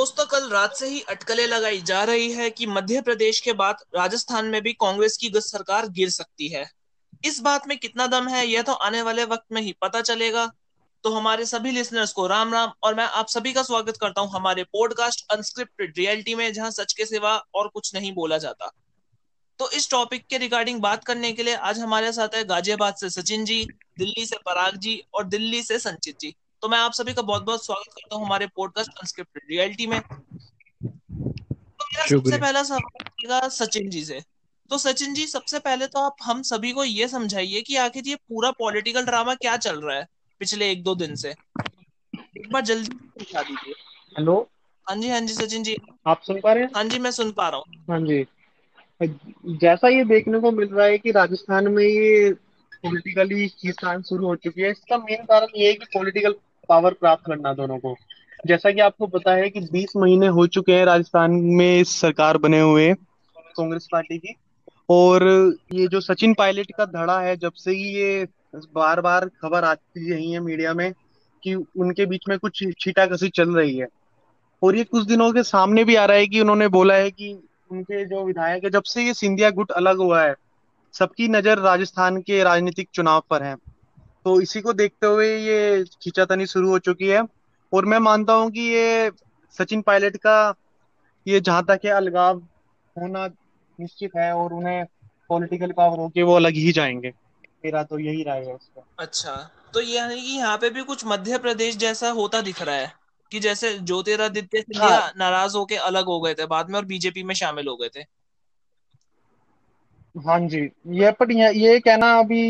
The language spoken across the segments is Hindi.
दोस्तों, कल रात से ही अटकलें लगाई जा रही है कि मध्य प्रदेश के बाद राजस्थान में भी कांग्रेस की सरकार गिर सकती है। इस बात में कितना दम है, यह तो आने वाले वक्त में ही पता चलेगा। तो हमारे सभी लिसनर्स को राम राम, और मैं आप सभी का स्वागत करता हूँ हमारे पॉडकास्ट अनस्क्रिप्टेड रियलिटी में, जहाँ सच के सिवा और कुछ नहीं बोला जाता। तो इस टॉपिक के रिगार्डिंग बात करने के लिए आज हमारे साथ है गाजियाबाद से सचिन जी, दिल्ली से पराग जी, और दिल्ली से संचित जी। तो मैं आप सभी का बहुत बहुत स्वागत करता हूँ हमारे पॉडकास्ट अनस्क्रिप्टेड रियलिटी में। तो मेरा सबसे पहला सवाल सचिन जी से। तो सचिन जी सबसे पहले तो आप हम सभी को ये समझाइए कि आखिर ये पूरा पॉलिटिकल ड्रामा क्या चल रहा है पिछले एक दो दिन से? एक बार जल्दी समझा दीजिए। हेलो? हाँ जी हाँ जी सचिन जी। आप सुन पा रहे हैं? हाँ जी मैं सुन पा रहा हूँ। हाँ जी। जैसा ये देखने को मिल रहा है कि राजस्थान में ये पॉलिटिकली खींचतान शुरू हो चुकी है। इसका मेन कारण ये है कि पॉलिटिकल पावर प्राप्त करना दोनों को। जैसा कि आपको पता है कि 20 महीने हो चुके हैं राजस्थान में सरकार बने हुए, कांग्रेस पार्टी की। और ये जो सचिन पायलट का धड़ा है, जब से ही ये बार बार खबर आती रही है मीडिया में कि उनके बीच में कुछ छीटाकसी चल रही है। और ये कुछ दिनों के सामने भी आ रहा है कि उन्होंने बोला है कि उनके जो विधायक है, जब से ये सिंधिया गुट अलग हुआ है, सबकी नज़र राजस्थान के राजनीतिक चुनाव पर है। तो इसी को देखते हुए ये खींचातानी शुरू हो चुकी है। और मैं मानता हूँ कि ये सचिन पायलट का ये जहाँ तक है अलगाव होना निश्चित है और उन्हें पॉलिटिकल पावर होके वो अलग ही जाएँगे। मेरा तो यही राय है उसका। अच्छा तो ये यानी कि यहाँ पे भी कुछ मध्य प्रदेश जैसा होता दिख रहा है कि जैसे ज्योतिरादित्य सिंधिया हाँ। नाराज़ होके अलग हो गए थे बाद में और बीजेपी में शामिल हो गए थे? हाँ जी ये पर ये कहना अभी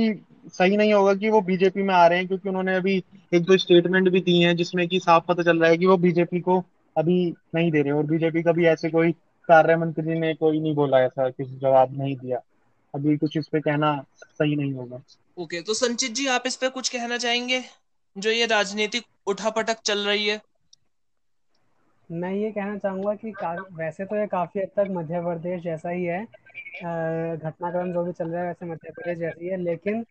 सही नहीं होगा कि वो बीजेपी में आ रहे हैं क्योंकि उन्होंने अभी एक दो स्टेटमेंट भी दी हैं जिसमें कि साफ़ पता चल रहा है कि वो बीजेपी को अभी नहीं दे रहे और बीजेपी का भी ऐसे कोई कार्य मंत्री ने कोई नहीं बोला ऐसा किसी जवाब नहीं दिया। अभी कुछ इस पे कहना सही नहीं होगा। ओके तो संचित जी आप इस पे कुछ कहना चाहेंगे? जो ये राजनीतिक उठापटक चल रही है। मैं ये कहना चाहूँगा कि वैसे तो ये काफ़ी हद तक मध्य प्रदेश जैसा ही है। घटनाक्रम जो भी चल रहा है वैसे मध्य प्रदेश जैसी है लेकिन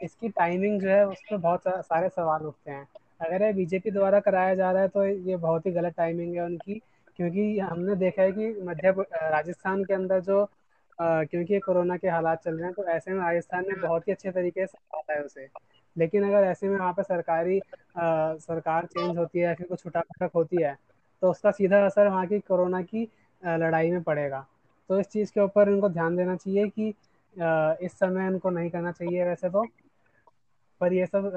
इसकी टाइमिंग जो है उस पर बहुत सारे सवाल उठते हैं। अगर ये बीजेपी द्वारा कराया जा रहा है तो ये बहुत ही गलत टाइमिंग है उनकी क्योंकि हमने देखा है कि मध्य राजस्थान के अंदर जो आ, क्योंकि कोरोना के हालात चल रहे हैं तो ऐसे में राजस्थान में बहुत ही अच्छे तरीके से आता है उसे। लेकिन अगर ऐसे में वहाँ पर सरकारी आ, सरकार चेंज होती है या फिर कुछ छुटा फटक होती है तो उसका सीधा असर वहाँ की कोरोना की लड़ाई में पड़ेगा। तो इस चीज़ के ऊपर इनको ध्यान देना चाहिए कि इस समय इनको नहीं करना चाहिए वैसे तो। पर ये सब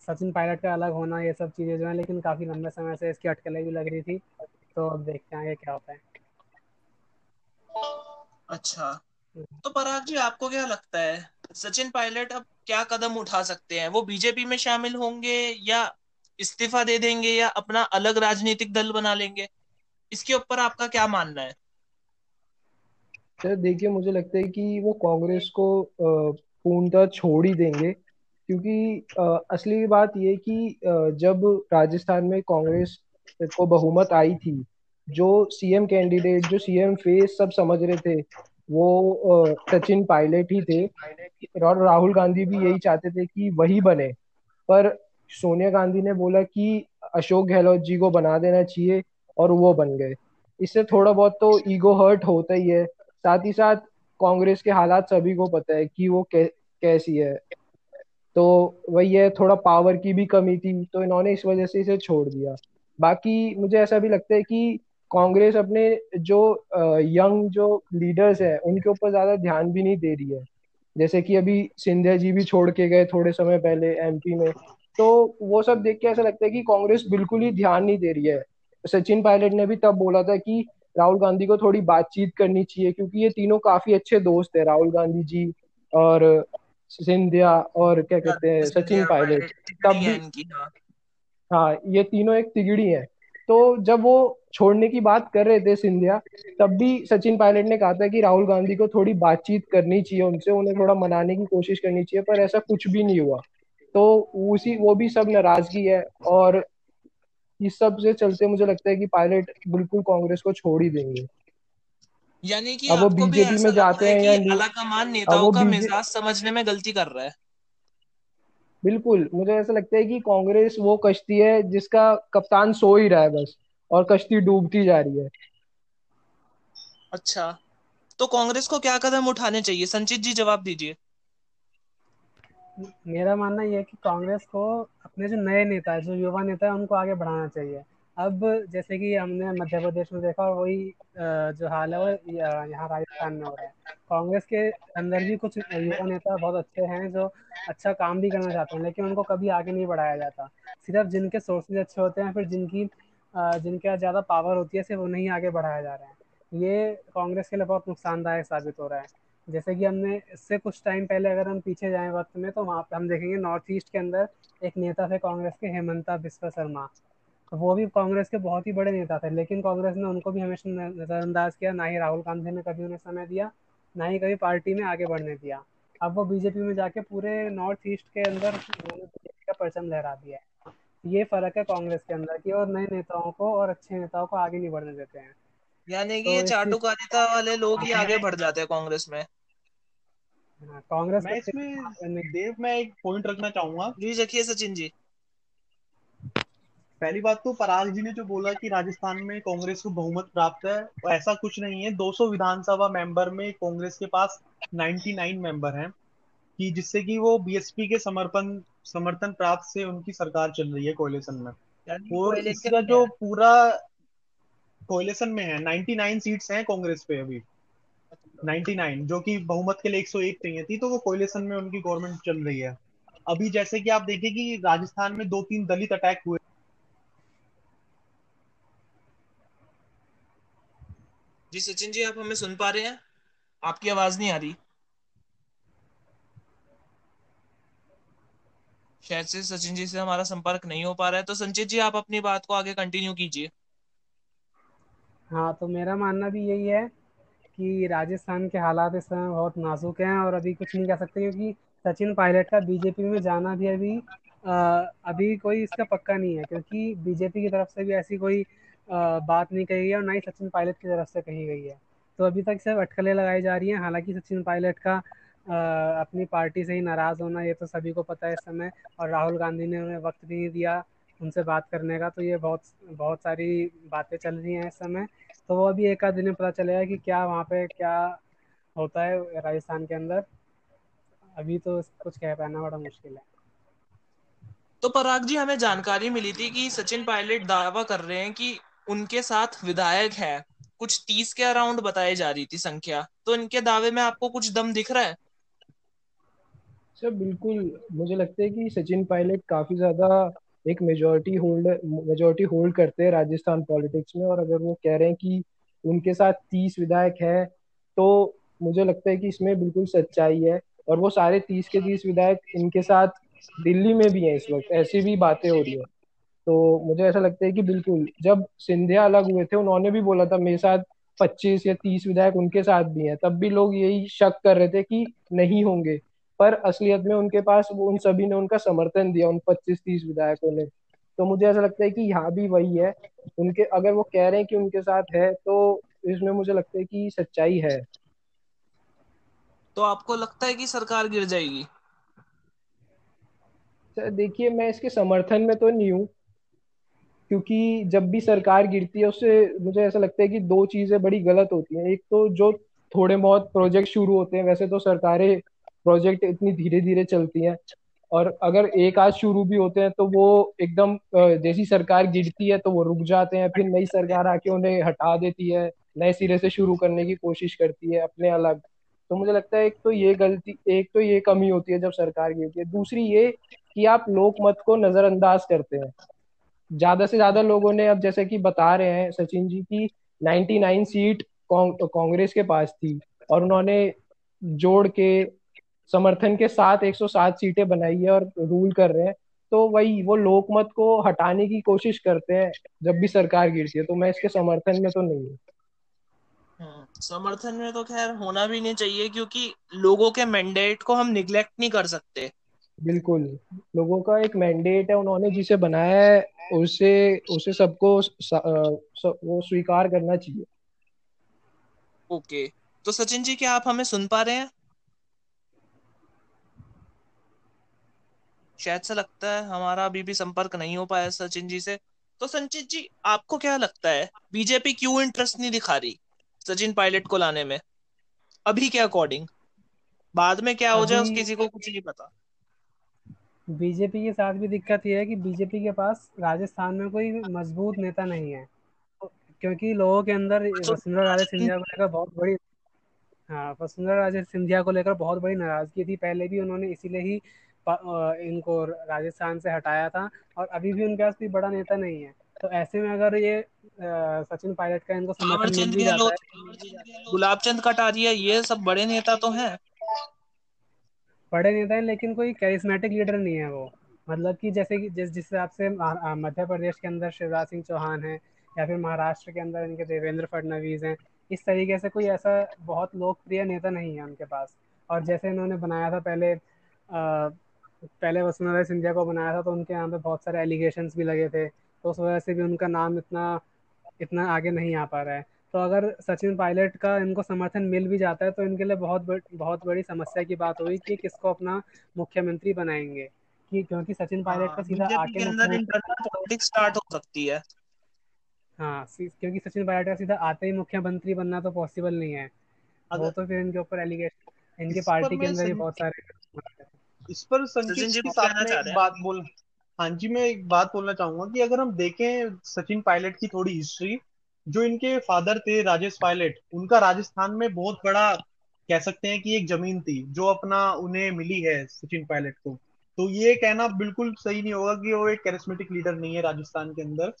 सचिन पायलट का अलग होना ये सब चीज़ें जो है लेकिन काफ़ी लंबे समय से इसकी अटकलें भी लग रही थी। तो अब देखते हैं क्या होता है। अच्छा। तो पराग जी आपको क्या लगता है? सचिन पायलट अब क्या कदम उठा सकते हैं? वो बीजेपी में शामिल होंगे या इस्तीफा दे देंगे या अपना अलग राजनीतिक दल बना लेंगे? इसके ऊपर आपका क्या मानना है? सर देखिए मुझे लगता है कि वो कांग्रेस को पूर्णतः छोड़ ही देंगे। क्योंकि आ, असली बात ये कि आ, जब राजस्थान में कांग्रेस को बहुमत आई थी जो सीएम कैंडिडेट जो सीएम फेस सब समझ रहे थे वो सचिन पायलट ही थे। और राहुल गांधी भी यही चाहते थे कि वही बने। पर सोनिया गांधी ने बोला कि अशोक गहलोत जी को बना देना चाहिए और वो बन गए। इससे थोड़ा बहुत तो ईगो हर्ट होता ही है। साथ ही साथ कांग्रेस के हालात सभी को पता है कि वो कै, कैसी है। तो वही है थोड़ा पावर की भी कमी थी तो इन्होंने इस वजह से इसे छोड़ दिया। बाकी मुझे ऐसा भी लगता है कि कांग्रेस अपने जो यंग जो लीडर्स हैं उनके ऊपर ज़्यादा ध्यान भी नहीं दे रही है। जैसे कि अभी सिंधिया जी भी छोड़ के गए थोड़े समय पहले एमपी में। तो वो सब देख के ऐसा लगता है कि कांग्रेस बिल्कुल ही ध्यान नहीं दे रही है। सचिन पायलट ने भी तब बोला था कि राहुल गांधी को थोड़ी बातचीत करनी चाहिए क्योंकि ये तीनों काफ़ी अच्छे दोस्त है राहुल गांधी जी और सिंधिया और क्या कहते हैं सचिन पायलट। तब भी हाँ।, हाँ ये तीनों एक तिगड़ी है। तो जब वो छोड़ने की बात कर रहे थे सिंधिया तब भी सचिन पायलट ने कहा था कि राहुल गांधी को थोड़ी बातचीत करनी चाहिए उनसे उन्हें थोड़ा मनाने की कोशिश करनी चाहिए पर ऐसा कुछ भी नहीं हुआ। तो उसी वो भी सब नाराज़गी है और इस सबसे चलते मुझे लगता है कि पायलट बिल्कुल कांग्रेस को छोड़ ही देंगे। यानी कि अब वो बीजेपी में जाते हैं या नहीं नेताओं का मिजाज समझने में गलती कर रहा है। बिल्कुल मुझे ऐसा लगता है कि कांग्रेस वो कश्ती है जिसका कप्तान सो ही रहा है बस और कश्ती डूबती जा रही है। अच्छा तो कांग्रेस को क्या कदम उठाने चाहिए? संचित जी जवाब दीजिए। मेरा मानना यह है कि कांग्रेस को अपने जो नए नेता है, जो युवा नेता है, उनको आगे बढ़ाना चाहिए। अब जैसे कि हमने मध्य प्रदेश में देखा, वही जो हाल है, वो यहाँ राजस्थान में हो रहा है। कांग्रेस के अंदर भी कुछ युवा नेता बहुत अच्छे हैं, जो अच्छा काम भी करना चाहते हैं, लेकिन उनको कभी आगे नहीं बढ़ाया जाता। सिर्फ़ जिनके सोर्सेज अच्छे होते हैं, फिर जिनकी जिनके ज़्यादा पावर होती है, सिर्फ़ उन्हें ही आगे बढ़ाया जा रहा है। ये कांग्रेस के लिए बहुत नुकसानदायक साबित हो रहा है। जैसे कि हमने इससे कुछ टाइम पहले अगर हम पीछे जाएँ वक्त में तो वहाँ पे हम देखेंगे नॉर्थ ईस्ट के अंदर एक नेता थे कांग्रेस के हेमंता बिस्वा शर्मा। वो भी कांग्रेस के बहुत ही बड़े नेता थे, लेकिन कांग्रेस ने उनको भी हमेशा नज़रअंदाज किया, ना ही राहुल गांधी ने कभी उन्हें समय दिया, ना ही कभी पार्टी में आगे बढ़ने दिया। अब वो बीजेपी में जाके पूरे नॉर्थ ईस्ट के अंदर बीजेपी का परचम लहरा दिया है। ये फ़र्क है कांग्रेस के अंदर की और नए नेताओं को और अच्छे नेताओं को आगे नहीं बढ़ने देते हैं। यानी कि तो ये चाटुकारिता वाले लोग ही आगे बढ़ जाते हैं कांग्रेस में। हाँ, कांग्रेस मैं इसमें देव मैं एक पॉइंट रखना चाहूँगा। जी रखिए सचिन जी। पहली बात तो पराग जी ने जो बोला कि राजस्थान में कांग्रेस को बहुमत प्राप्त है तो ऐसा कुछ नहीं है। 200 विधानसभा मेंबर में कांग्रेस के पास 99 मेंबर हैं कि जिससे कि वो बीएसपी के समर्पण समर्थन प्राप्त से उनकी सरकार चल रही है कोलिशन में। और इसका जो पूरा कोलिशन में है। 99 सीट्स हैं कांग्रेस पे अभी। 99 जो कि बहुमत के लिए 101 चाहिए थी तो वो कोलिशन में उनकी गवर्नमेंट चल रही है। अभी जैसे कि आप देखिए कि राजस्थान में दो तीन दलित अटैक हुए। जी, सचिन जी, आप हमें सुन पा रहे हैं? आपकी आवाज़ नहीं आ रही। शायद से सचिन जी से हमारा संपर्क नहीं हो पा रहा है। तो संचित जी, आप अपनी बात को आगे कंटिन्यू कीजिए। हाँ तो मेरा मानना भी यही है कि राजस्थान के हालात इस समय बहुत नाजुक हैं और अभी कुछ नहीं कह सकते क्योंकि सचिन पायलट का बीजेपी में जाना भी अभी आ, अभी कोई इसका पक्का नहीं है क्योंकि बीजेपी की तरफ़ से भी ऐसी कोई आ, बात नहीं कही है और ना ही सचिन पायलट की तरफ़ से कही गई है। तो अभी तक सिर्फ़ अटकलें लगाई जा रही हैं। हालाँकि सचिन पायलट का आ, अपनी पार्टी से ही नाराज़ होना ये तो सभी को पता है इस समय और राहुल गांधी ने उन्हें वक्त भी नहीं दिया। उनसे बात करने का तो ये बहुत बहुत सारी बातें चल रही हैं इस समय। तो वो अभी एक आध दिन में पता चलेगा कि क्या वहाँ पे क्या होता है राजस्थान के अंदर। अभी तो कुछ कह पाना बड़ा मुश्किल है। तो पराग जी हमें जानकारी मिली थी कि सचिन पायलट दावा कर रहे हैं कि उनके साथ विधायक है। कुछ तीस के अराउंड बताई जा रही थी संख्या। तो इनके दावे में आपको कुछ दम दिख रहा है? सर बिल्कुल। मुझे लगता है कि सचिन पायलट काफ़ी ज़्यादा एक मेजोरिटी होल्ड मेजोरिटी होल्ड करते हैं राजस्थान पॉलिटिक्स में और अगर वो कह रहे हैं कि उनके साथ तीस विधायक है तो मुझे लगता है कि इसमें बिल्कुल सच्चाई है और वो सारे तीस के तीस विधायक इनके साथ दिल्ली में भी हैं इस वक्त, ऐसी भी बातें हो रही है। तो मुझे ऐसा लगता है कि बिल्कुल, जब सिंधिया अलग हुए थे, उन्होंने भी बोला था, मेरे साथ पच्चीस या तीस विधायक उनके साथ भी हैं, तब भी लोग यही शक कर रहे थे कि नहीं होंगे। पर असलियत में उनके पास वो उन सभी ने उनका समर्थन दिया उन पच्चीस तीस विधायकों ने। तो मुझे ऐसा लगता है कि यहाँ भी वही है। उनके अगर वो कह रहे हैं कि उनके साथ है तो इसमें मुझे लगता है कि सच्चाई है। तो आपको लगता है कि सरकार गिर जाएगी? देखिए मैं इसके समर्थन में तो नहीं हूँ। क्योंकि जब भी सरकार गिरती है उससे मुझे ऐसा लगता है कि दो चीज़ें बड़ी गलत होती हैं। एक तो जो थोड़े बहुत प्रोजेक्ट शुरू होते हैं वैसे तो सरकारें प्रोजेक्ट इतनी धीरे धीरे चलती हैं और अगर एक आज शुरू भी होते हैं तो वो एकदम जैसी सरकार गिरती है तो वो रुक जाते हैं, फिर नई सरकार आके उन्हें हटा देती है, नए सिरे से शुरू करने की कोशिश करती है अपने अलग। तो मुझे लगता है एक तो ये गलती, एक तो ये कमी होती है जब सरकार गिरती है, दूसरी ये कि आप लोक मत को नजरअंदाज करते हैं। ज़्यादा से ज़्यादा लोगों ने अब जैसे कि बता रहे हैं सचिन जी की 99 सीट कांग्रेस के पास थी और उन्होंने जोड़ के समर्थन के साथ 107 सीटें बनाई है और रूल कर रहे हैं। तो वही वो लोकमत को हटाने की कोशिश करते हैं जब भी सरकार गिरती है। तो मैं इसके समर्थन में तो नहीं हूँ। हम्म, समर्थन में तो खैर होना भी नहीं चाहिए क्योंकि लोगों के मैंडेट को हम निग्लेक्ट नहीं कर सकते। बिल्कुल। लोगों का एक मैंडेट है उन्होंने जिसे बनाया है उसे उसे सबको वो स्वीकार करना चाहिए। ओके। तो सचिन जी क्या आप हमें सुन पा रहे हैं? शायद से लगता है हमारा अभी भी संपर्क नहीं हो पाया सचिन जी से। तो संचित जी आपको क्या लगता है? बीजेपी क्यों इंटरेस्ट नहीं दिखा रही सचिन पायलट को लाने में? अभी के अकॉर्डिंग बाद में क्या हो जाए उस किसी को कुछ नहीं पता। बीजेपी के साथ भी दिक्कत यह है कि बीजेपी के पास राजस्थान में कोई मज़बूत नेता नहीं है। क्योंकि लोगों के अंदर वसुंधरा राजे सिंधिया को लेकर बहुत बड़ी हाँ वसुंधरा राजे सिंधिया को लेकर बहुत बड़ी नाराज़गी थी। पहले भी उन्होंने इसीलिए ही इनको राजस्थान से हटाया था और अभी भी उनके पास कोई बड़ा नेता नहीं है। तो ऐसे में अगर ये सचिन पायलट का इनको समर्थन मिल जाता है। गुलाब चंद कटारिया ये सब बड़े नेता तो हैं। बड़े नेता हैं लेकिन कोई कैरिस्मेटिक लीडर नहीं है वो। मतलब कि जैसे कि जिस जिस हिसाब से मध्य प्रदेश के अंदर शिवराज सिंह चौहान है या फिर महाराष्ट्र के अंदर इनके देवेंद्र फडणवीस हैं इस तरीके से कोई ऐसा बहुत लोकप्रिय नेता नहीं है उनके पास। और जैसे इन्होंने बनाया था पहले पहले वसुंधरा सिंधिया को बनाया था तो उनके यहाँ पे बहुत सारे एलिगेशन भी लगे थे तो उस वजह से भी उनका नाम इतना इतना आगे नहीं आ पा रहा है। तो अगर सचिन पायलट का इनको समर्थन मिल भी जाता है तो इनके लिए बहुत बड़, बहुत बड़ी समस्या की बात हुई कि किसको अपना मुख्यमंत्री बनाएँगे कि क्योंकि सचिन पायलट का हाँ, सीधा आके मुख्यमंत्री स्टार्ट हो सकती है। हाँ क्योंकि सचिन पायलट का सीधा आते ही मुख्यमंत्री बनना तो पॉसिबल नहीं है। वो तो फिर इनके ऊपर एलिगेशन इनके पार्टी के अंदर ही बहुत सारे इस पर संजीव जी साथ में एक बात बोल हाँ जी मैं एक बात बोलना चाहूँगा कि अगर हम देखें सचिन पायलट की थोड़ी हिस्ट्री जो इनके फादर थे राजेश पायलट उनका राजस्थान में बहुत बड़ा कह सकते हैं कि एक ज़मीन थी जो अपना उन्हें मिली है सचिन पायलट को। तो ये कहना बिल्कुल सही नहीं होगा कि वो एक कैरिस्मेटिक लीडर नहीं है राजस्थान के अंदर।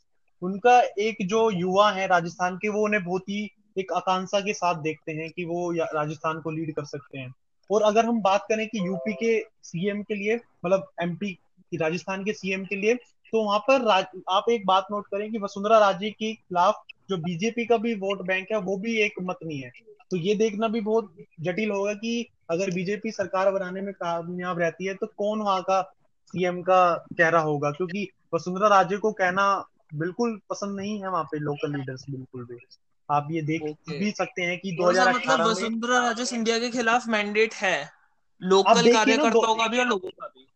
उनका एक जो युवा है राजस्थान के वो उन्हें बहुत ही एक आकांक्षा के साथ देखते हैं कि वो राजस्थान को लीड कर सकते हैं। और अगर हम बात करें कि यूपी के सीएम के लिए मतलब एमपी राजस्थान के सीएम के लिए तो वहाँ पर आप एक बात नोट करें कि वसुंधरा राजे के खिलाफ जो बीजेपी का भी वोट बैंक है, वो भी एक मत नहीं है। तो ये देखना भी बहुत जटिल होगा कि अगर बीजेपी सरकार बनाने में कामयाब रहती है तो कौन वहाँ का सीएम का चेहरा होगा? क्योंकि वसुंधरा राजे को कहना बिल्कुल पसंद नहीं है वहाँ पे लोकल लीडर्स बिल्कुल भी। आप ये देख okay. भी सकते हैं कि 2018 मतलब वसुंधरा राजे सिंधिया के खिलाफ मैंडेट है। लोकल कार्यकर्ताओं का भी और लोगों का भी।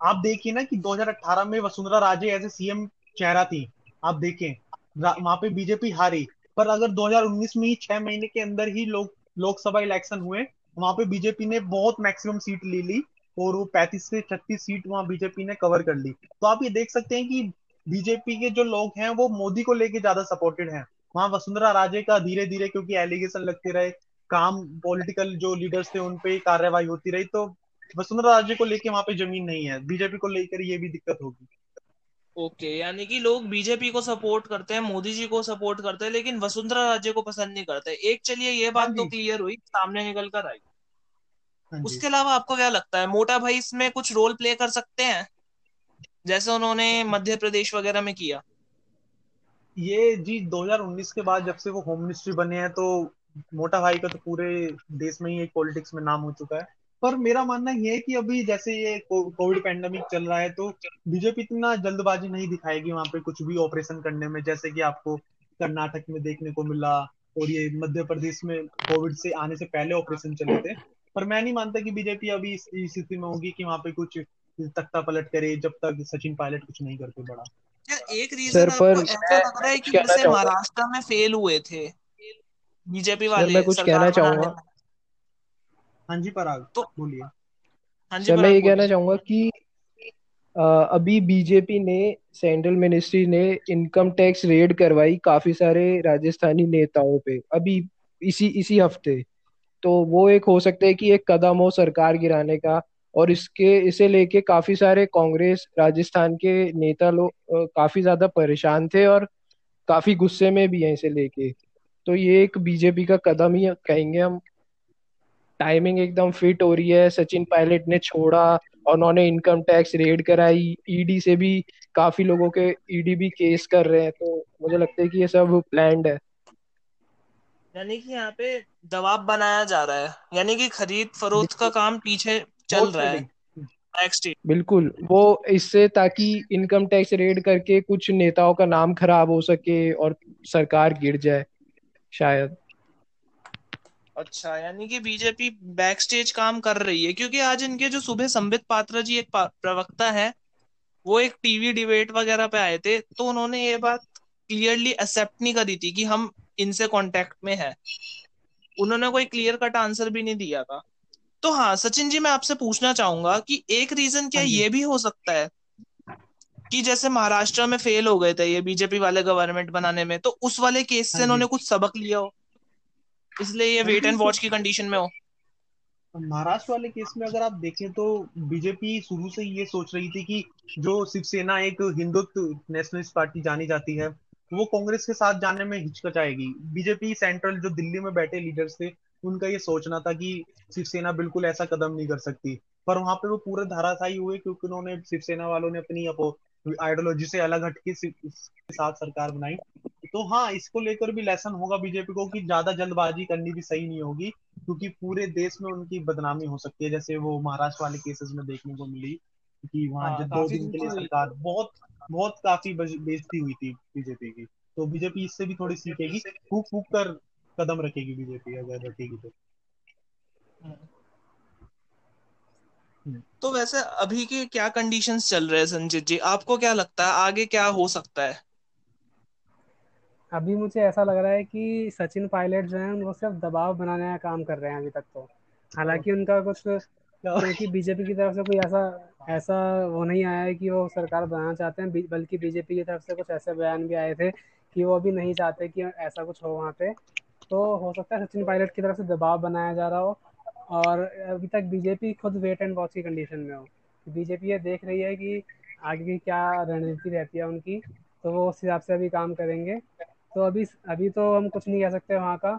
आप देखिए ना कि 2018 में Vasundhara Raje as a CM चेहरा थी। आप देखें वहाँ पे बीजेपी हारी। पर अगर 2019 में ही छह महीने के अंदर ही लोक लोकसभा इलेक्शन हुए वहाँ पे बीजेपी ने बहुत मैक्सिमम सीट ले ली और वो पैंतीस से छत्तीस सीट वहाँ बीजेपी ने कवर कर ली। तो आप ये देख सकते हैं कि बीजेपी के जो लोग हैं वो मोदी को लेके ज़्यादा सपोर्टेड हैं। वहाँ वसुंधरा राजे का धीरे धीरे क्योंकि एलिगेशन लगते रहे काम पॉलिटिकल जो लीडर्स थे उन पे कार्रवाई होती रही तो वसुंधरा राजे को लेके वहाँ पे ज़मीन नहीं है। बीजेपी को लेकर ये भी दिक्कत होगी। ओके okay, यानी कि लोग बीजेपी को सपोर्ट करते हैं मोदी जी को सपोर्ट करते हैं लेकिन वसुंधरा राजे को पसंद नहीं करते। एक चलिए ये बात हाँ तो क्लियर हुई सामने निकल कर आई। हाँ उसके अलावा आपको क्या लगता है मोटा भाई इसमें कुछ रोल प्ले कर सकते हैं? जैसे उन्होंने मध्य प्रदेश वगैरह में किया। ये जी 2019 के बाद जब से वो होम मिनिस्ट्री बने हैं तो मोटा भाई का तो पूरे देश में ही एक पॉलिटिक्स में नाम हो चुका है। पर मेरा मानना ये है कि अभी जैसे ये कोविड पैंडेमिक चल रहा है तो बीजेपी इतना जल्दबाजी नहीं दिखाएगी वहाँ पे कुछ भी ऑपरेशन करने में, जैसे कि आपको कर्नाटक में देखने को मिला और ये मध्य प्रदेश में कोविड से आने से पहले ऑपरेशन चले थे। पर मैं नहीं मानता कि बीजेपी अभी इस स्थिति में होगी कि वहाँ पे कुछ तख्ता पलट करे, जब तक सचिन पायलट कुछ नहीं करते बड़ा। एक रीजन आपको ऐसा लग रहा है कि जैसे महाराष्ट्र में फेल हुए थे बीजेपी वाले मैं कुछ कहना चाहूँगा। हाँ जी पराग तो बोलिए। हाँ जी मैं ये कहना चाहूँगा कि अभी बीजेपी ने सेंट्रल मिनिस्ट्री ने इनकम टैक्स रेड करवाई काफ़ी सारे राजस्थानी नेताओं पे। अभी इसी इसी हफ़्ते। तो वो एक हो सकता है कि एक कदम हो सरकार गिराने का। और इसके इसे लेके काफ़ी सारे कांग्रेस राजस्थान के नेता लोग काफ़ी ज़्यादा परेशान थे और काफ़ी गुस्से में भी हैं इसे लेके। तो ये एक बीजेपी का कदम ही कहेंगे हम। टाइमिंग एकदम फिट हो रही है सचिन पायलट ने छोड़ा और उन्होंने इनकम टैक्स रेड कराई। ईडी से भी काफ़ी लोगों के ईडी भी केस कर रहे हैं तो मुझे लगता है कि ये सब प्लान्ड है। यानी कि यहाँ पे दबाव बनाया जा रहा है। यानी कि खरीद फरोख्त का काम पीछे चल रहा है। बिल्कुल। वो इससे ताकि इनकम टैक्स रेड करके कुछ नेताओं का नाम खराब हो सके और सरकार गिर जाए शायद। अच्छा यानी कि बीजेपी बैक स्टेज काम कर रही है क्योंकि आज इनके जो सुबह संबित पात्रा जी एक प्रवक्ता है वो एक टीवी डिबेट वगैरह पे आए थे तो उन्होंने ये बात क्लियरली एक्सेप्ट नहीं करी थी कि हम इनसे कांटेक्ट में है। उन्होंने कोई क्लियर कट आंसर भी नहीं दिया था। तो हाँ सचिन जी मैं आपसे पूछना चाहूँगा कि एक रीजन क्या हाँ ये भी हो सकता है कि जैसे महाराष्ट्र में फेल हो गए थे ये बीजेपी वाले गवर्नमेंट बनाने में तो उस वाले केस से हाँ इन्होंने कुछ सबक लिया हो? इसलिए ये वेट एंड वॉच की कंडीशन में हो। महाराष्ट्र वाले केस में अगर आप देखें तो बीजेपी शुरू से ही ये सोच रही थी कि जो शिवसेना एक हिंदुत्व नेशनलिस्ट पार्टी जानी जाती है वो कांग्रेस के साथ जाने में हिचकचाएगी। बीजेपी सेंट्रल जो दिल्ली में बैठे लीडर्स थे उनका ये सोचना था कि शिवसेना बिल्कुल ऐसा कदम नहीं कर सकती। पर वहाँ पे वो पूरे धाराशाही हुए क्योंकि उन्होंने शिवसेना वालों ने अपनी आइडियोलॉजी से अलग हटके साथ सरकार बनाई। तो हाँ इसको लेकर भी लेसन होगा बीजेपी को कि ज़्यादा जल्दबाजी करनी भी सही नहीं होगी क्योंकि पूरे देश में उनकी बदनामी हो सकती है। जैसे वो महाराष्ट्र वाले केसेस में देखने को मिली कि वहाँ हाँ, दो दिन के लिए सरकार बहुत बहुत काफ़ी बेजती हुई थी बीजेपी की। तो बीजेपी इससे भी थोड़ी सीखेगी। फूक फूक कर कदम रखेगी बीजेपी अगर रखेगी तो। तो वैसे अभी के क्या कंडीशंस चल रहे हैं संजीत जी? आपको क्या लगता है आगे क्या हो सकता है? अभी मुझे ऐसा लग रहा है कि सचिन पायलट जो है वो सिर्फ़ दबाव बनाने का काम कर रहे हैं अभी तक तो। हालाँकि उनका कुछ क्योंकि बीजेपी की तरफ़ से कोई ऐसा ऐसा वो नहीं आया है कि वो सरकार बनाना चाहते हैं बल्कि बीजेपी की तरफ़ से कुछ ऐसे बयान भी आए थे कि वो अभी नहीं चाहते कि ऐसा कुछ हो वहाँ पे। तो हो सकता है सचिन पायलट की तरफ़ से दबाव बनाया जा रहा हो और अभी तक बीजेपी खुद वेट एंड वॉच की कंडीशन में हो। बीजेपी ये देख रही है कि आगे की क्या रणनीति रहती है उनकी तो वो उस हिसाब से अभी काम करेंगे। तो अभी अभी तो हम कुछ नहीं कह सकते वहाँ का।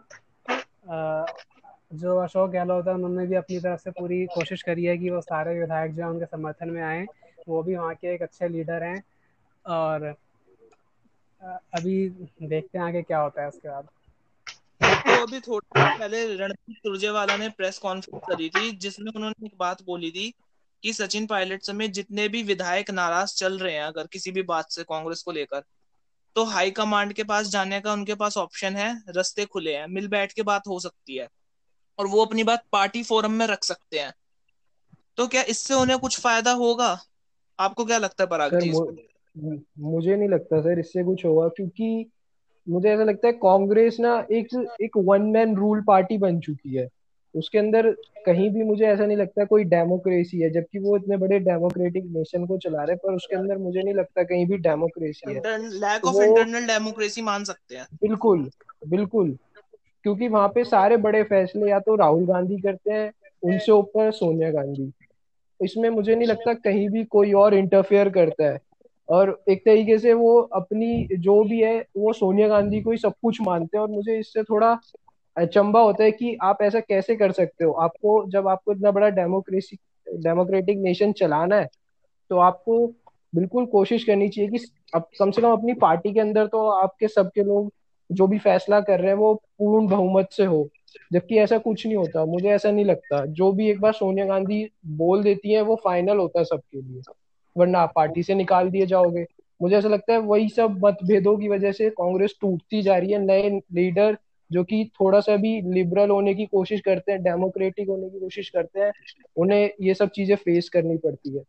जो अशोक गहलोत है, उन्होंने भी अपनी तरफ़ से पूरी कोशिश करी है कि वो सारे विधायक जो हैं, उनके समर्थन में आए। वो भी वहाँ के एक अच्छे लीडर हैं। और अभी देखते हैं आगे क्या होता है उसके बाद। तो अभी थोड़ा पहले रणदीप सुरजेवाला ने प्रेस कॉन्फ्रेंस करी थी जिसमें उन्होंने एक बात बोली थी कि सचिन पायलट समेत जितने भी विधायक नाराज़ चल रहे हैं अगर किसी भी बात से कांग्रेस को लेकर तो हाई कमांड के पास जाने का उनके पास ऑप्शन है रस्ते खुले हैं मिल बैठ के बात हो सकती है और वो अपनी बात पार्टी फोरम में रख सकते हैं। तो क्या इससे उन्हें कुछ फ़ायदा होगा? आपको क्या लगता है पराग जी मुझे नहीं लगता सर इससे कुछ होगा क्योंकि मुझे ऐसा लगता है कांग्रेस ना एक एक वन मैन रूल पार्टी बन चुकी है। उसके अंदर कहीं भी मुझे ऐसा नहीं लगता कोई डेमोक्रेसी है जबकि वो इतने बड़े डेमोक्रेटिक नेशन को चला रहे पर उसके अंदर मुझे नहीं लगता कहीं भी डेमोक्रेसी है। लैक ऑफ़ इंटरनल डेमोक्रेसी मान सकते हैं। बिल्कुल बिल्कुल। क्योंकि वहाँ पे सारे बड़े फैसले या तो राहुल गांधी करते हैं उनसे ऊपर सोनिया गांधी। इसमें मुझे नहीं लगता कहीं भी कोई और इंटरफेयर करता है। और एक तरीके से वो अपनी जो भी है, वो सोनिया गांधी को ही सब कुछ मानते हैं और मुझे इससे थोड़ा अचंबा होता है कि आप ऐसा कैसे कर सकते हो? आपको जब आपको इतना बड़ा डेमोक्रेसी, डेमोक्रेटिक नेशन चलाना है तो आपको बिल्कुल कोशिश करनी चाहिए कि अब कम से कम अपनी पार्टी के अंदर तो आपके सबके लोग जो भी फैसला कर रहे हैं, वो पूर्ण बहुमत से हो। जबकि ऐसा कुछ नहीं होता, मुझे ऐसा नहीं लगता। जो भी एक बार सोनिया गांधी बोल देती है, वो फाइनल होता है सबके लिए। वरना आप पार्टी से निकाल दिए जाओगे। मुझे ऐसा लगता है वही सब मतभेदों की वजह से कांग्रेस टूटती जा रही है। नए लीडर जो कि थोड़ा सा भी लिबरल होने की कोशिश करते हैं डेमोक्रेटिक होने की कोशिश करते हैं, उन्हें ये सब चीज़ें फेस करनी पड़ती है।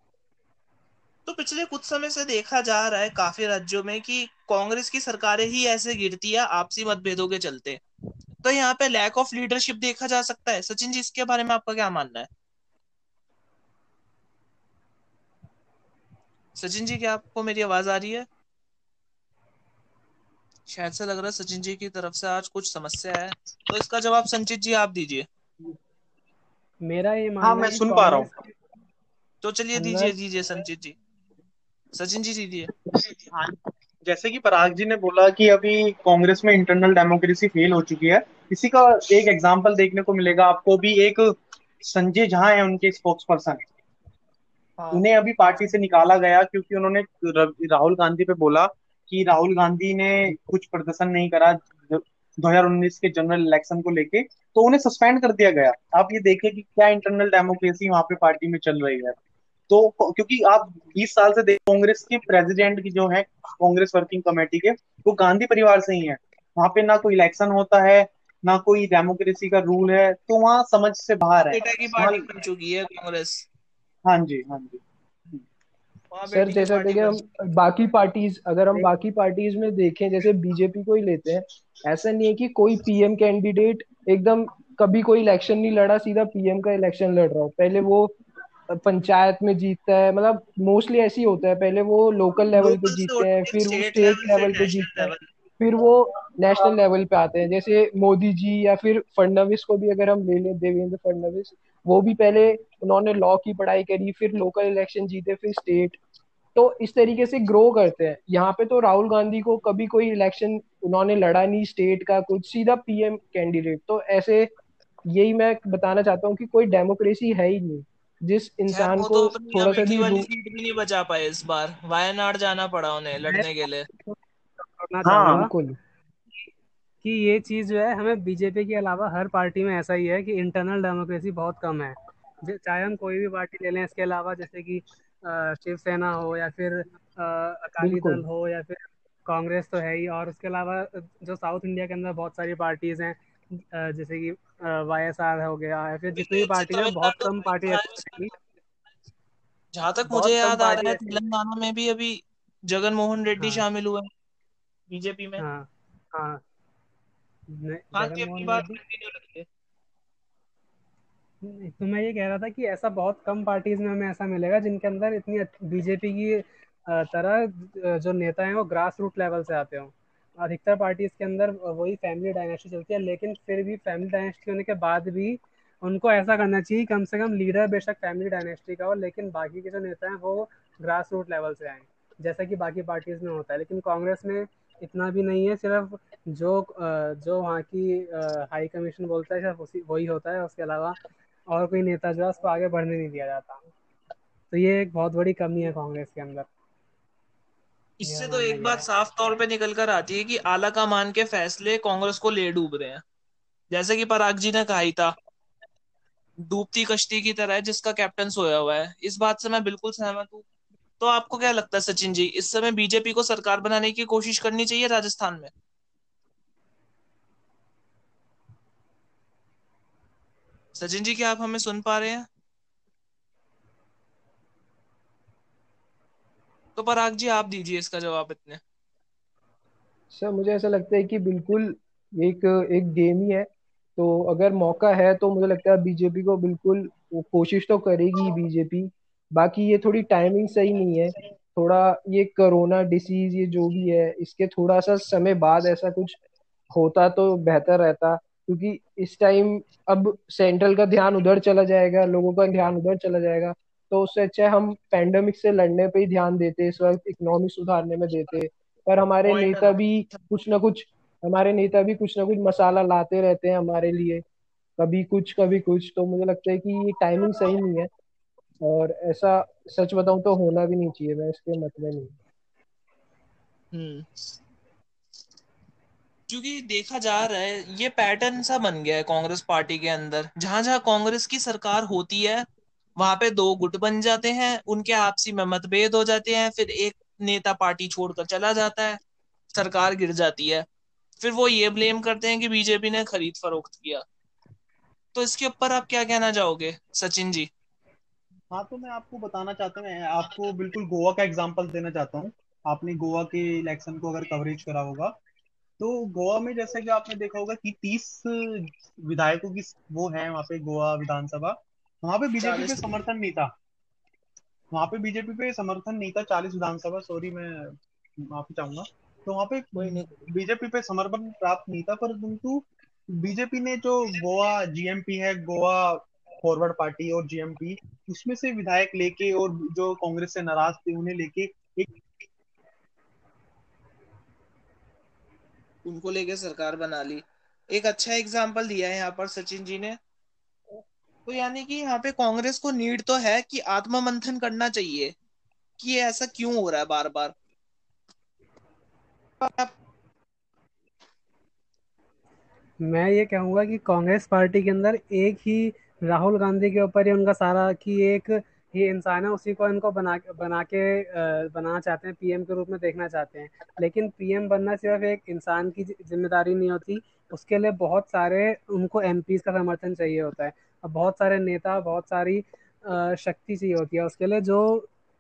तो पिछले कुछ समय से देखा जा रहा है काफ़ी राज्यों में कि कांग्रेस की सरकारें ही ऐसे गिरती है, आपसी मतभेदों के चलते। तो यहाँ पे लैक ऑफ़ लीडरशिप देखा जा सकता है। सचिन जी, इसके बारे में आपका क्या मानना है? सचिन जी क्या आपको मेरी आवाज़ आ रही है? शायद से लग रहा है सचिन जी की तरफ़ से आज कुछ समस्या है। तो इसका जवाब संचित जी आप दीजिए। मेरा ये हाँ मैं सुन पा रहा हूँ। तो चलिए दीजिए दीजिए संचित जी। सचिन जी दीजिए। हाँ जैसे कि पराग जी ने बोला कि अभी कांग्रेस में इंटरनल डेमोक्रेसी फेल हो चुकी है। इसी का एक एग्जांपल देखने को मिलेगा। आपको भी एक संजय झा है उनके स्पोक्स पर्सन हाँ। उन्हें अभी पार्टी से निकाला गया क्योंकि उन्होंने राहुल गांधी पे बोला कि राहुल गांधी ने कुछ प्रदर्शन नहीं करा 2019 के जनरल इलेक्शन को लेके तो उन्हें सस्पेंड कर दिया गया। आप ये देखें कि क्या इंटरनल डेमोक्रेसी वहाँ पे पार्टी में चल रही है। तो क्योंकि आप 20 साल से देख कांग्रेस के प्रेसिडेंट की जो है कांग्रेस वर्किंग कमेटी के वो गांधी परिवार से ही है। वहाँ पे ना कोई इलेक्शन होता है ना कोई डेमोक्रेसी का रूल है तो वहाँ समझ से बाहर है। की पार्टी बन चुकी है कांग्रेस। हाँ जी हाँ जी। सर जैसा बन हम बाकी पार्टीज़ अगर हम बाकी पार्टीज़ में देखें जैसे बीजेपी को ही लेते हैं ऐसा नहीं है कि कोई पीएम कैंडिडेट एकदम कभी कोई इलेक्शन नहीं लड़ा सीधा पीएम का इलेक्शन लड़ रहा हो। पहले वो पंचायत में जीतता है मतलब मोस्टली ऐसे ही होता है। पहले वो लोकल लेवल पे जीतते हैं फिर वो स्टेट लेवल पे जीतते हैं। फिर वो नेशनल लेवल पे आते हैं। जैसे मोदी जी या फिर फडणवीस को भी अगर हम ले लें देवेंद्र फडणवीस वो भी पहले उन्होंने लॉ की पढ़ाई करी फिर लोकल इलेक्शन जीते फिर स्टेट तो इस तरीके से ग्रो करते हैं। यहाँ पे तो राहुल गांधी को कभी कोई इलेक्शन उन्होंने लड़ा नहीं स्टेट का कुछ सीधा पीएम कैंडिडेट तो ऐसे यही मैं बताना चाहता हूँ कि कोई डेमोक्रेसी है ही नहीं। जिस इंसान को तो अपनी थोड़ा सा भी सीट भी नहीं बचा पाए इस बार। वायनाड जाना पड़ा उन्हें लड़ने के लिए। हाँ। बिल्कुल। कि ये चीज़ जो है हमें बीजेपी के अलावा हर पार्टी में ऐसा ही है कि इंटरनल डेमोक्रेसी बहुत कम है। चाहे हम कोई भी पार्टी ले लें इसके अलावा जैसे कि शिवसेना हो या फिर अकाली बिल्कुल। दल हो या फिर कांग्रेस तो है ही और उसके अलावा जो साउथ इंडिया के अंदर बहुत सारी पार्टीज़ हैं जैसे कि वाईएसआर हो गया या फिर जितनी भी पार्टी है बहुत कम पार्टी हैं। जहाँ तक बहुत मुझे कम याद आ पार्टी रहा है ऐसी तेलंगाना में भी अभी जगन मोहन रेड्डी हाँ। शामिल हुए बीजेपी में। हाँ। हाँ। तो मैं ये कह रहा था कि ऐसा बहुत कम पार्टीज़ में हमें ऐसा मिलेगा जिनके अंदर इतनी बीजेपी की तरह जो नेता हैं वो ग्रास रूट लेवल से आते हों। अधिकतर पार्टीज़ के अंदर वही फैमिली डायनेस्टी चलती है लेकिन फिर भी फैमिली डायनेस्टी होने के बाद भी उनको ऐसा करना चाहिए कम से कम लीडर बेशक फैमिली डायनेस्टी का हो लेकिन बाकी के जो नेता हैं वो ग्रास रूट लेवल से आए। जैसा कि बाकी पार्टीज़ में होता है लेकिन कांग्रेस में इतना भी नहीं है सिर्फ़ जो जो वहाँ की हाई कमीशन बोलता है सिर्फ़ उसी वही होता है। उसके अलावा और कोई नेता जो है उसको आगे बढ़ने नहीं दिया जाता। तो ये एक बहुत बड़ी कमी है कांग्रेस के अंदर। इससे तो एक बात साफ़ तौर पे निकल कर आती है कि आला कमान के फैसले कांग्रेस को ले डूब रहे हैं। जैसे कि पराग जी ने कहा ही था डूबती कश्ती की तरह जिसका कैप्टन सोया हुआ है। इस बात से मैं बिल्कुल सहमत हूँ। तो आपको क्या लगता है सचिन जी, इस समय बीजेपी को सरकार बनाने की कोशिश करनी चाहिए राजस्थान में? सचिन जी, क्या आप हमें सुन पा रहे हैं? तो पराग जी, आप दीजिए इसका जवाब इतने। सर, मुझे ऐसा लगता है कि बिल्कुल एक एक गेम ही है। तो अगर मौका है तो मुझे लगता है बीजेपी को बिल्कुल कोशिश तो करेगी बीजेपी। बाकी ये थोड़ी टाइमिंग सही नहीं है। थोड़ा ये कोरोना डिसीज ये जो भी है इसके थोड़ा सा समय बाद ऐसा कुछ होता तो बेहतर रहता क्योंकि इस टाइम अब सेंट्रल का ध्यान उधर चला जाएगा लोगों का ध्यान उधर चला जाएगा तो उससे अच्छा हम पैंडमिक से लड़ने पे ही ध्यान देते इस वक्त इकोनॉमी सुधारने में देते पर हमारे नेता भी कुछ ना कुछ हमारे नेता भी कुछ ना कुछ मसाला लाते रहते हैं हमारे लिए कभी कुछ कभी कुछ तो मुझे लगता है कि ये टाइमिंग सही नहीं है। और ऐसा सच बताऊँ तो होना भी नहीं चाहिए, मैं इसके मत में नहीं। हम्म। क्योंकि देखा जा रहा है, ये पैटर्न सा बन गया है कांग्रेस पार्टी के अंदर। जहाँ जहाँ कांग्रेस की सरकार होती है, वहाँ पे दो गुट बन जाते हैं, उनके आपसी में मतभेद हो जाते हैं, फिर एक नेता पार्टी छोड़कर चला जाता है, सरकार गिर जाती है। फिर वो ये ब्लेम करते हैं कि बीजेपी ने खरीद फरोख्त किया। तो इसके ऊपर आप क्या कहना चाहोगे, सचिन जी? हाँ तो मैं आपको बताना चाहता हूँ मैं आपको बिल्कुल गोवा का एग्जांपल देना चाहता हूँ। आपने गोवा के इलेक्शन को अगर कवरेज करा होगा तो गोवा में जैसा कि आपने देखा होगा कि तीस विधायकों की वो है वहाँ पे गोवा विधानसभा। वहाँ पे बीजेपी पे समर्थन नहीं था। वहाँ पे बीजेपी पे समर्थन नहीं था चालीस विधानसभा सॉरी मैं माफ़ी चाहूँगा। तो वहाँ पे बीजेपी पे समर्थन प्राप्त नहीं था परंतु बीजेपी ने जो गोवा जीएमपी है गोवा फॉरवर्ड पार्टी और जीएमपी उसमें से विधायक लेके और जो कांग्रेस से नाराज़ थे उन्हें लेके एक उनको लेके सरकार बना ली। एक अच्छा एग्ज़ाम्पल दिया है यहाँ पर सचिन जी ने। तो यानी कि यहाँ पे कांग्रेस को नीड तो है कि आत्ममंथन करना चाहिए कि ये ऐसा क्यों हो रहा है बार बार मैं ये कहूँगा कि कांग्रेस पार्टी के अंदर एक ही राहुल गांधी के ऊपर ही उनका सारा कि एक ही इंसान है, उसी को इनको बना बना के बनाना चाहते हैं, पीएम के रूप में देखना चाहते हैं। लेकिन पीएम बनना सिर्फ़ एक इंसान की ज़िम्मेदारी नहीं होती, उसके लिए बहुत सारे, उनको एम का समर्थन चाहिए होता है। और बहुत सारे नेता, बहुत सारी शक्ति चाहिए होती है उसके लिए जो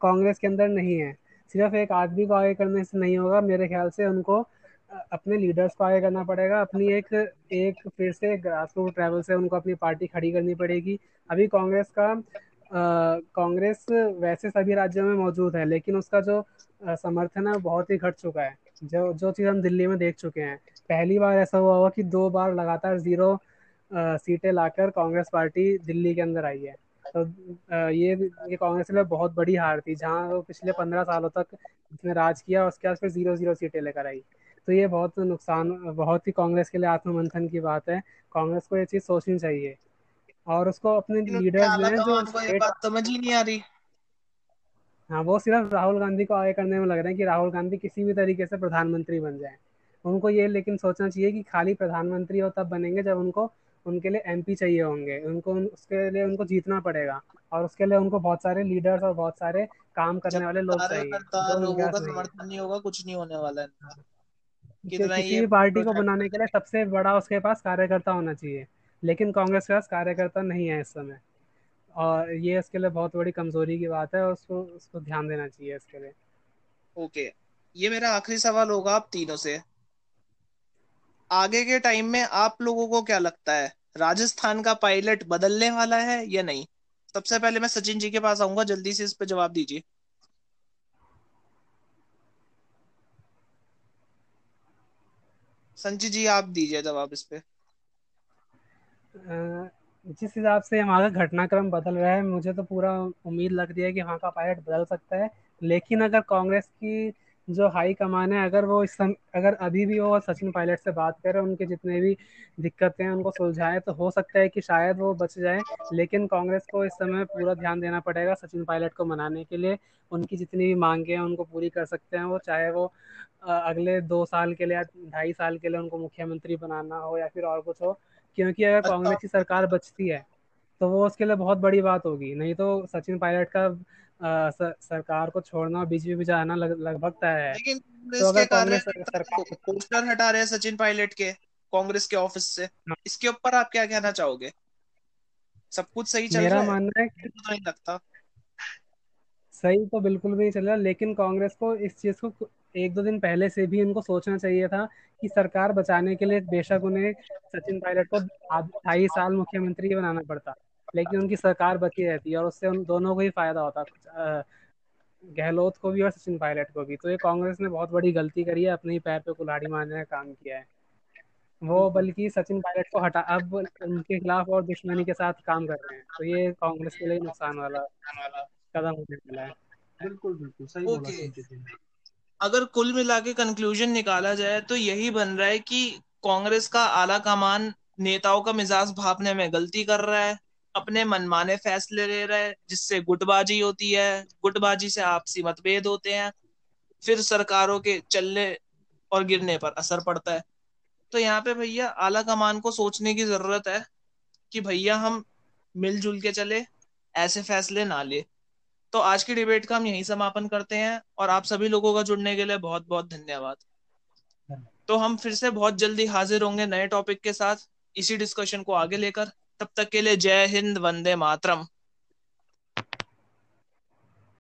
कांग्रेस के अंदर नहीं है, सिर्फ़ एक आदमी को आगे करने से नहीं होगा, मेरे ख्याल से उनको अपने लीडर्स को आगे करना पड़ेगा। अपनी एक एक फिर से ग्रास रूट ट्रैवल से उनको अपनी पार्टी खड़ी करनी पड़ेगी। अभी कांग्रेस का कांग्रेस वैसे सभी राज्यों में मौजूद है, लेकिन उसका जो समर्थन है बहुत ही घट चुका है। जो जो चीज़ हम दिल्ली में देख चुके हैं। पहली बार ऐसा हुआ हुआ कि दो बार लगातार ज़ीरो सीटें लाकर कांग्रेस पार्टी दिल्ली के अंदर आई है। तो ये ये कांग्रेस लिए बहुत बड़ी हार थी, जहाँ वो पिछले पंद्रह सालों तक उसने राज किया उसके बाद फिर ज़ीरो ज़ीरो सीटें लेकर आई। तो ये बहुत नुकसान बहुत ही कांग्रेस के लिए आत्ममंथन की बात है। कांग्रेस को ये चीज़ सोचनी चाहिए। और उसको अपने लीडर जो है? जो बात समझ ही नहीं आ रही। हाँ वो सिर्फ़ राहुल गांधी को आगे करने में लग रहा है कि राहुल गांधी किसी भी तरीके से प्रधानमंत्री बन जाए। उनको ये लेकिन सोचना चाहिए कि खाली प्रधानमंत्री हो तब बनेंगे जब उनको उनके लिए एमपी चाहिए होंगे। उनको उसके लिए उनको जीतना पड़ेगा। और उसके लिए उनको बहुत सारे लीडर्स और बहुत सारे काम करने वाले लोग चाहिए। लोगों का समर्थन नहीं होगा कुछ नहीं होने वाला है किसी भी पार्टी को बनाने के लिए सबसे बड़ा उसके पास कार्यकर्ता होना चाहिए। लेकिन कांग्रेस के पास कार्यकर्ता नहीं है इस समय। और ये इसके लिए बहुत बड़ी कमज़ोरी की बात है और उसको उसको ध्यान देना चाहिए इसके लिए। ओके। ये मेरा आखिरी सवाल होगा आप तीनों से। आगे के टाइम में आप लोगों को क्या लगता है? राजस्थान का पायलट बदलने वाला है या नहीं? सबसे पहले मैं सचिन जी के पास आऊँगा जल्दी से इस पर जवाब दीजिए। संजय जी, आप दीजिए जवाब इस पे। जिस हिसाब से हमारा घटनाक्रम बदल रहा है, मुझे तो पूरा उम्मीद लग रही है कि वहाँ का पायलट बदल सकता है। लेकिन अगर कांग्रेस की जो हाई कमान है अगर वो इस सम, अगर अभी भी वो सचिन पायलट से बात करें उनके जितने भी दिक्कतें हैं उनको सुलझाएँ तो हो सकता है कि शायद वो बच जाए लेकिन कांग्रेस को इस समय पूरा ध्यान देना पड़ेगा सचिन पायलट को मनाने के लिए उनकी जितनी भी मांगे हैं उनको पूरी कर सकते हैं वो चाहे वो अगले दो साल के लिए ढाई साल के लिए उनको मुख्यमंत्री बनाना हो या फिर और कुछ हो क्योंकि अगर अच्छा। कांग्रेस की सरकार बचती है तो वो उसके लिए बहुत बड़ी बात होगी। नहीं तो सचिन पायलट का आ, स, सरकार को छोड़ना और बीजेपी में जाना लगभग तय है। लेकिन तो अगर कांग्रेस पोस्टर हटा रहे हैं सचिन पायलट के कांग्रेस के ऑफ़िस से। हाँ। इसके ऊपर आप क्या कहना चाहोगे? सब कुछ सही चल रहा है? मेरा मानना है कि तो नहीं लगता। सही तो बिल्कुल भी नहीं चल रहा लेकिन कांग्रेस को इस चीज़ को एक दो दिन पहले से भी इनको सोचना चाहिए था कि सरकार बचाने के लिए बेशक उन्हें सचिन पायलट को ढाई साल मुख्यमंत्री बनाना पड़ता। लेकिन उनकी सरकार बची रहती है और उससे उन दोनों को ही फ़ायदा होता गहलोत को भी और सचिन पायलट को भी। तो ये कांग्रेस ने बहुत बड़ी गलती करी है अपने ही पैर पे कुल्हाड़ी मारने का काम किया है। वो बल्कि सचिन पायलट को हटा अब उनके खिलाफ और दुश्मनी के साथ काम कर रहे हैं। तो ये कांग्रेस के लिए नुकसान वाला कदम होने वाला है। बिल्कुल बिल्कुल सही बोला अगर कुल मिला के कंक्लूजन निकाला जाए तो यही बन रहा है कि कांग्रेस का आला कमान नेताओं का मिजाज भापने में गलती कर रहा है। अपने मनमाने फैसले ले रहे हैं जिससे गुटबाजी होती है गुटबाजी से आपसी मतभेद होते हैं फिर सरकारों के चलने और गिरने पर असर पड़ता है। तो यहाँ पे भैया आला कमान को सोचने की ज़रूरत है कि भैया हम मिलजुल के चले ऐसे फैसले ना ले। तो आज की डिबेट का हम यही समापन करते हैं और आप सभी लोगों का जुड़ने के लिए बहुत बहुत धन्यवाद। तो हम फिर से बहुत जल्दी हाजिर होंगे नए टॉपिक के साथ इसी डिस्कशन को आगे लेकर। तब तक के लिए जय हिंद वंदे मातरम।